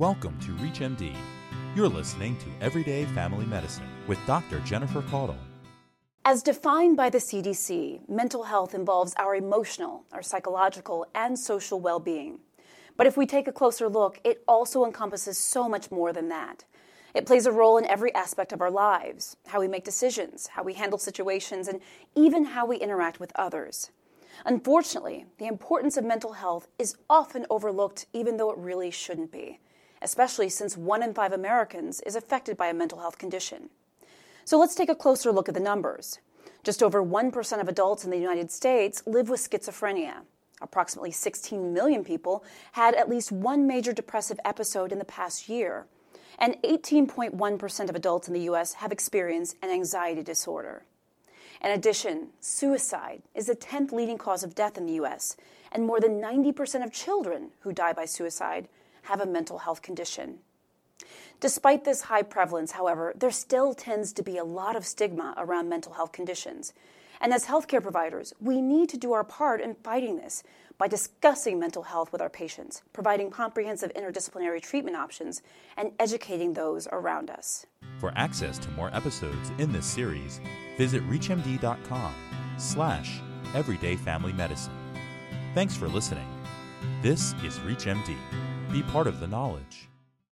Welcome to ReachMD. You're listening to Everyday Family Medicine with Dr. Jennifer Caudle. As defined by the CDC, mental health involves our emotional, our psychological, and social well being. But if we take a closer look, it also encompasses so much more than that. It plays a role in every aspect of our lives how we make decisions, how we handle situations, and even how we interact with others. Unfortunately, the importance of mental health is often overlooked, even though it really shouldn't be especially since one in five Americans is affected by a mental health condition. So let's take a closer look at the numbers. Just over 1% of adults in the United States live with schizophrenia. Approximately 16 million people had at least one major depressive episode in the past year. And 18.1% of adults in the U.S. have experienced an anxiety disorder. In addition, suicide is the 10th leading cause of death in the U.S., and more than 90% of children who die by suicide have a mental health condition. Despite this high prevalence, however, there still tends to be a lot of stigma around mental health conditions. And as healthcare providers, we need to do our part in fighting this by discussing mental health with our patients, providing comprehensive interdisciplinary treatment options, and educating those around us. For access to more episodes in this series, visit reachmd.com slash everydayfamilymedicine. Thanks for listening. This is ReachMD be part of the knowledge.